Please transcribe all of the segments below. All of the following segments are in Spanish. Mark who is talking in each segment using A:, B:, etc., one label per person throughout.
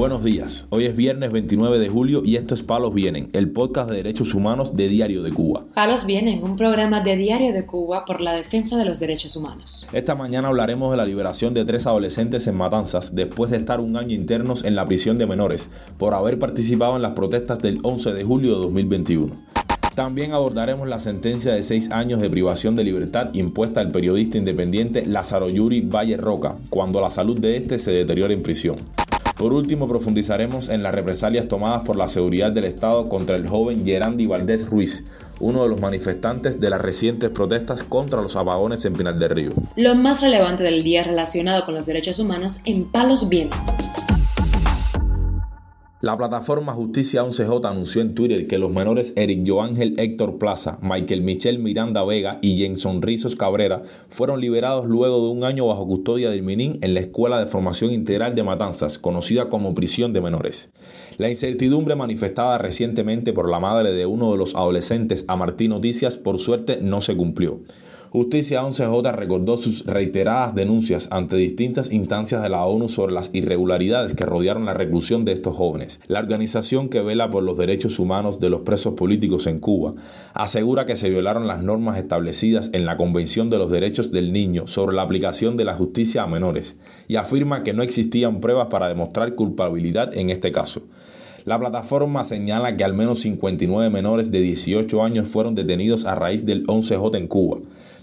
A: Buenos días, hoy es viernes 29 de julio y esto es Palos Vienen, el podcast de derechos humanos de Diario de Cuba.
B: Palos Vienen, un programa de Diario de Cuba por la defensa de los derechos humanos.
A: Esta mañana hablaremos de la liberación de tres adolescentes en Matanzas después de estar un año internos en la prisión de menores por haber participado en las protestas del 11 de julio de 2021. También abordaremos la sentencia de seis años de privación de libertad impuesta al periodista independiente Lázaro Yuri Valle Roca, cuando la salud de este se deteriora en prisión. Por último, profundizaremos en las represalias tomadas por la seguridad del Estado contra el joven Gerandi Valdés Ruiz, uno de los manifestantes de las recientes protestas contra los apagones en Pinal del Río.
B: Lo más relevante del día relacionado con los derechos humanos en Palos Vientos.
A: La plataforma Justicia 11J anunció en Twitter que los menores Eric Joángel Héctor Plaza, Michael Michel Miranda Vega y Jenson Rizos Cabrera fueron liberados luego de un año bajo custodia del Minin en la Escuela de Formación Integral de Matanzas, conocida como prisión de menores. La incertidumbre manifestada recientemente por la madre de uno de los adolescentes a Martín Noticias por suerte no se cumplió. Justicia 11J recordó sus reiteradas denuncias ante distintas instancias de la ONU sobre las irregularidades que rodearon la reclusión de estos jóvenes. La organización que vela por los derechos humanos de los presos políticos en Cuba asegura que se violaron las normas establecidas en la Convención de los Derechos del Niño sobre la aplicación de la justicia a menores y afirma que no existían pruebas para demostrar culpabilidad en este caso. La plataforma señala que al menos 59 menores de 18 años fueron detenidos a raíz del 11J en Cuba.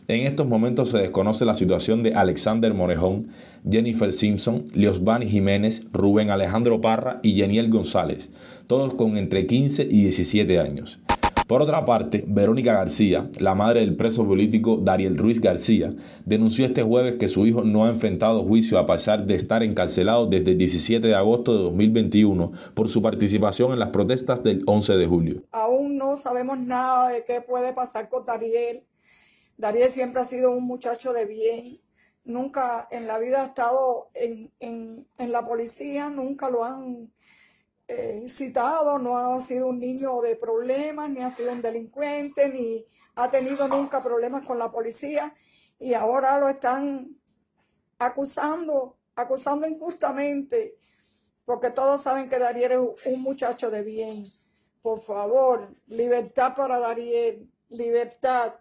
A: En estos momentos se desconoce la situación de Alexander Morejón, Jennifer Simpson, Liosbani Jiménez, Rubén Alejandro Parra y Jeniel González, todos con entre 15 y 17 años. Por otra parte, Verónica García, la madre del preso político Dariel Ruiz García, denunció este jueves que su hijo no ha enfrentado juicio a pesar de estar encarcelado desde el 17 de agosto de 2021 por su participación en las protestas del 11 de julio.
C: Aún no sabemos nada de qué puede pasar con Dariel Darío siempre ha sido un muchacho de bien, nunca en la vida ha estado en, la policía, nunca lo han eh, citado, no ha sido un niño de problemas, ni ha sido un delincuente, ni ha tenido nunca problemas con la policía y ahora lo están acusando, acusando injustamente, porque todos saben que Dariel es un muchacho de bien. Por favor, libertad para Dariel, libertad.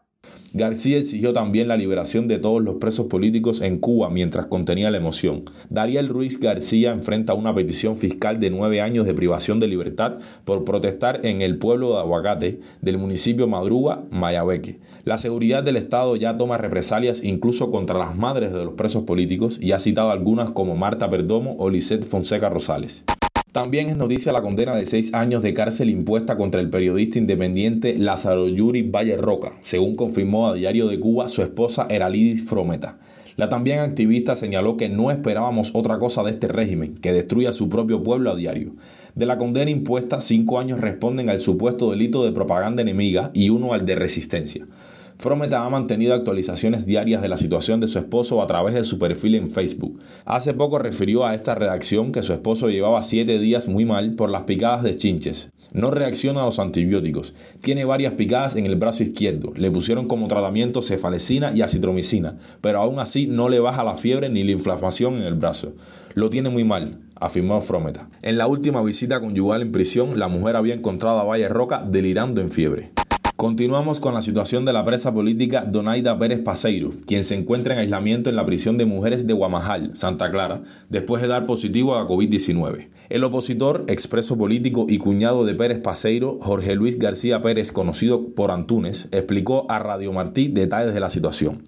A: García exigió también la liberación de todos los presos políticos en Cuba mientras contenía la emoción. Dariel Ruiz García enfrenta una petición fiscal de nueve años de privación de libertad por protestar en el pueblo de Aguacate del municipio Madruga, Mayabeque. La seguridad del Estado ya toma represalias incluso contra las madres de los presos políticos y ha citado algunas como Marta Perdomo o Lisette Fonseca Rosales. También es noticia la condena de seis años de cárcel impuesta contra el periodista independiente Lázaro Yuri Valle Roca, según confirmó a Diario de Cuba su esposa Eralidis Frometa. La también activista señaló que no esperábamos otra cosa de este régimen, que destruya su propio pueblo a diario. De la condena impuesta, cinco años responden al supuesto delito de propaganda enemiga y uno al de resistencia. Frometa ha mantenido actualizaciones diarias de la situación de su esposo a través de su perfil en Facebook. Hace poco refirió a esta redacción que su esposo llevaba siete días muy mal por las picadas de chinches. No reacciona a los antibióticos. Tiene varias picadas en el brazo izquierdo. Le pusieron como tratamiento cefalecina y acitromicina, pero aún así no le baja la fiebre ni la inflamación en el brazo. Lo tiene muy mal, afirmó Frometa. En la última visita conyugal en prisión, la mujer había encontrado a Valle Roca delirando en fiebre. Continuamos con la situación de la presa política Donaida Pérez Paseiro, quien se encuentra en aislamiento en la prisión de mujeres de Guamajal, Santa Clara, después de dar positivo a COVID-19. El opositor, expreso político y cuñado de Pérez Paseiro, Jorge Luis García Pérez, conocido por Antunes, explicó a Radio Martí detalles de la situación.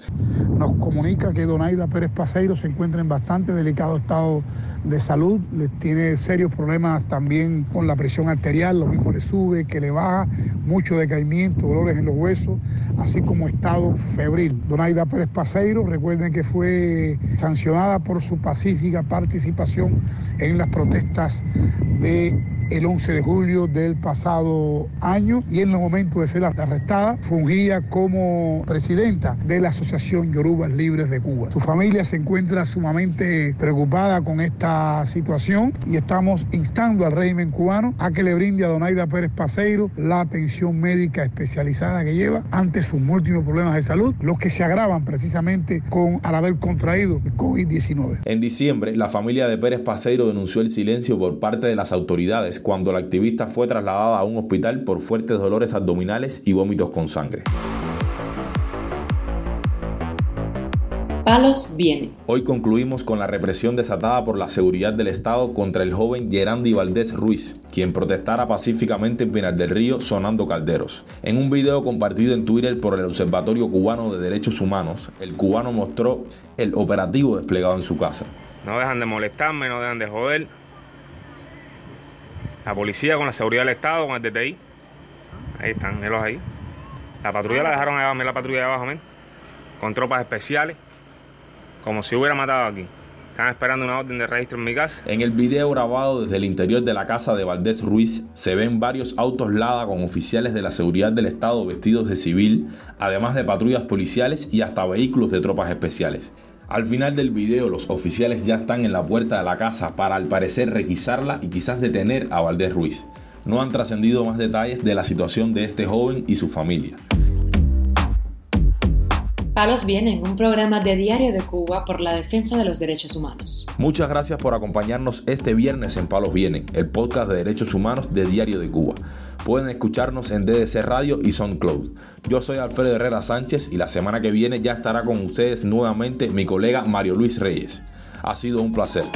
D: Nos comunica que Donaida Pérez Paseiro se encuentra en bastante delicado estado de salud, tiene serios problemas también con la presión arterial, lo mismo le sube, que le baja, mucho decaimiento, dolores en los huesos, así como estado febril. Donaida Pérez Paseiro, recuerden que fue sancionada por su pacífica participación en las protestas de el 11 de julio del pasado año y en el momento de ser arrestada fungía como presidenta de la Asociación Yorubas Libres de Cuba. Su familia se encuentra sumamente preocupada con esta situación y estamos instando al régimen cubano a que le brinde a Donaida Pérez Paseiro la atención médica especializada que lleva ante sus múltiples problemas de salud, los que se agravan precisamente con al haber contraído COVID-19.
A: En diciembre, la familia de Pérez Paseiro denunció el silencio por parte de las autoridades cuando la activista fue trasladada a un hospital por fuertes dolores abdominales y vómitos con sangre.
B: Palos viene.
A: Hoy concluimos con la represión desatada por la seguridad del Estado contra el joven Gerandi Valdés Ruiz, quien protestara pacíficamente en Pinar del Río sonando calderos. En un video compartido en Twitter por el Observatorio Cubano de Derechos Humanos, el cubano mostró el operativo desplegado en su casa.
E: No dejan de molestarme, no dejan de joder. La policía con la seguridad del Estado, con el DTI. Ahí están, los ahí. La patrulla la dejaron ahí, la patrulla abajo, men. Con tropas especiales como si hubiera matado aquí. Están esperando una orden de registro en mi casa.
A: En el video grabado desde el interior de la casa de Valdés Ruiz se ven varios autos Lada con oficiales de la seguridad del Estado vestidos de civil, además de patrullas policiales y hasta vehículos de tropas especiales. Al final del video los oficiales ya están en la puerta de la casa para al parecer requisarla y quizás detener a Valdés Ruiz. No han trascendido más detalles de la situación de este joven y su familia.
B: Palos Vienen, un programa de Diario de Cuba por la defensa de los derechos humanos.
A: Muchas gracias por acompañarnos este viernes en Palos Vienen, el podcast de derechos humanos de Diario de Cuba. Pueden escucharnos en DDC Radio y SoundCloud. Yo soy Alfredo Herrera Sánchez y la semana que viene ya estará con ustedes nuevamente mi colega Mario Luis Reyes. Ha sido un placer.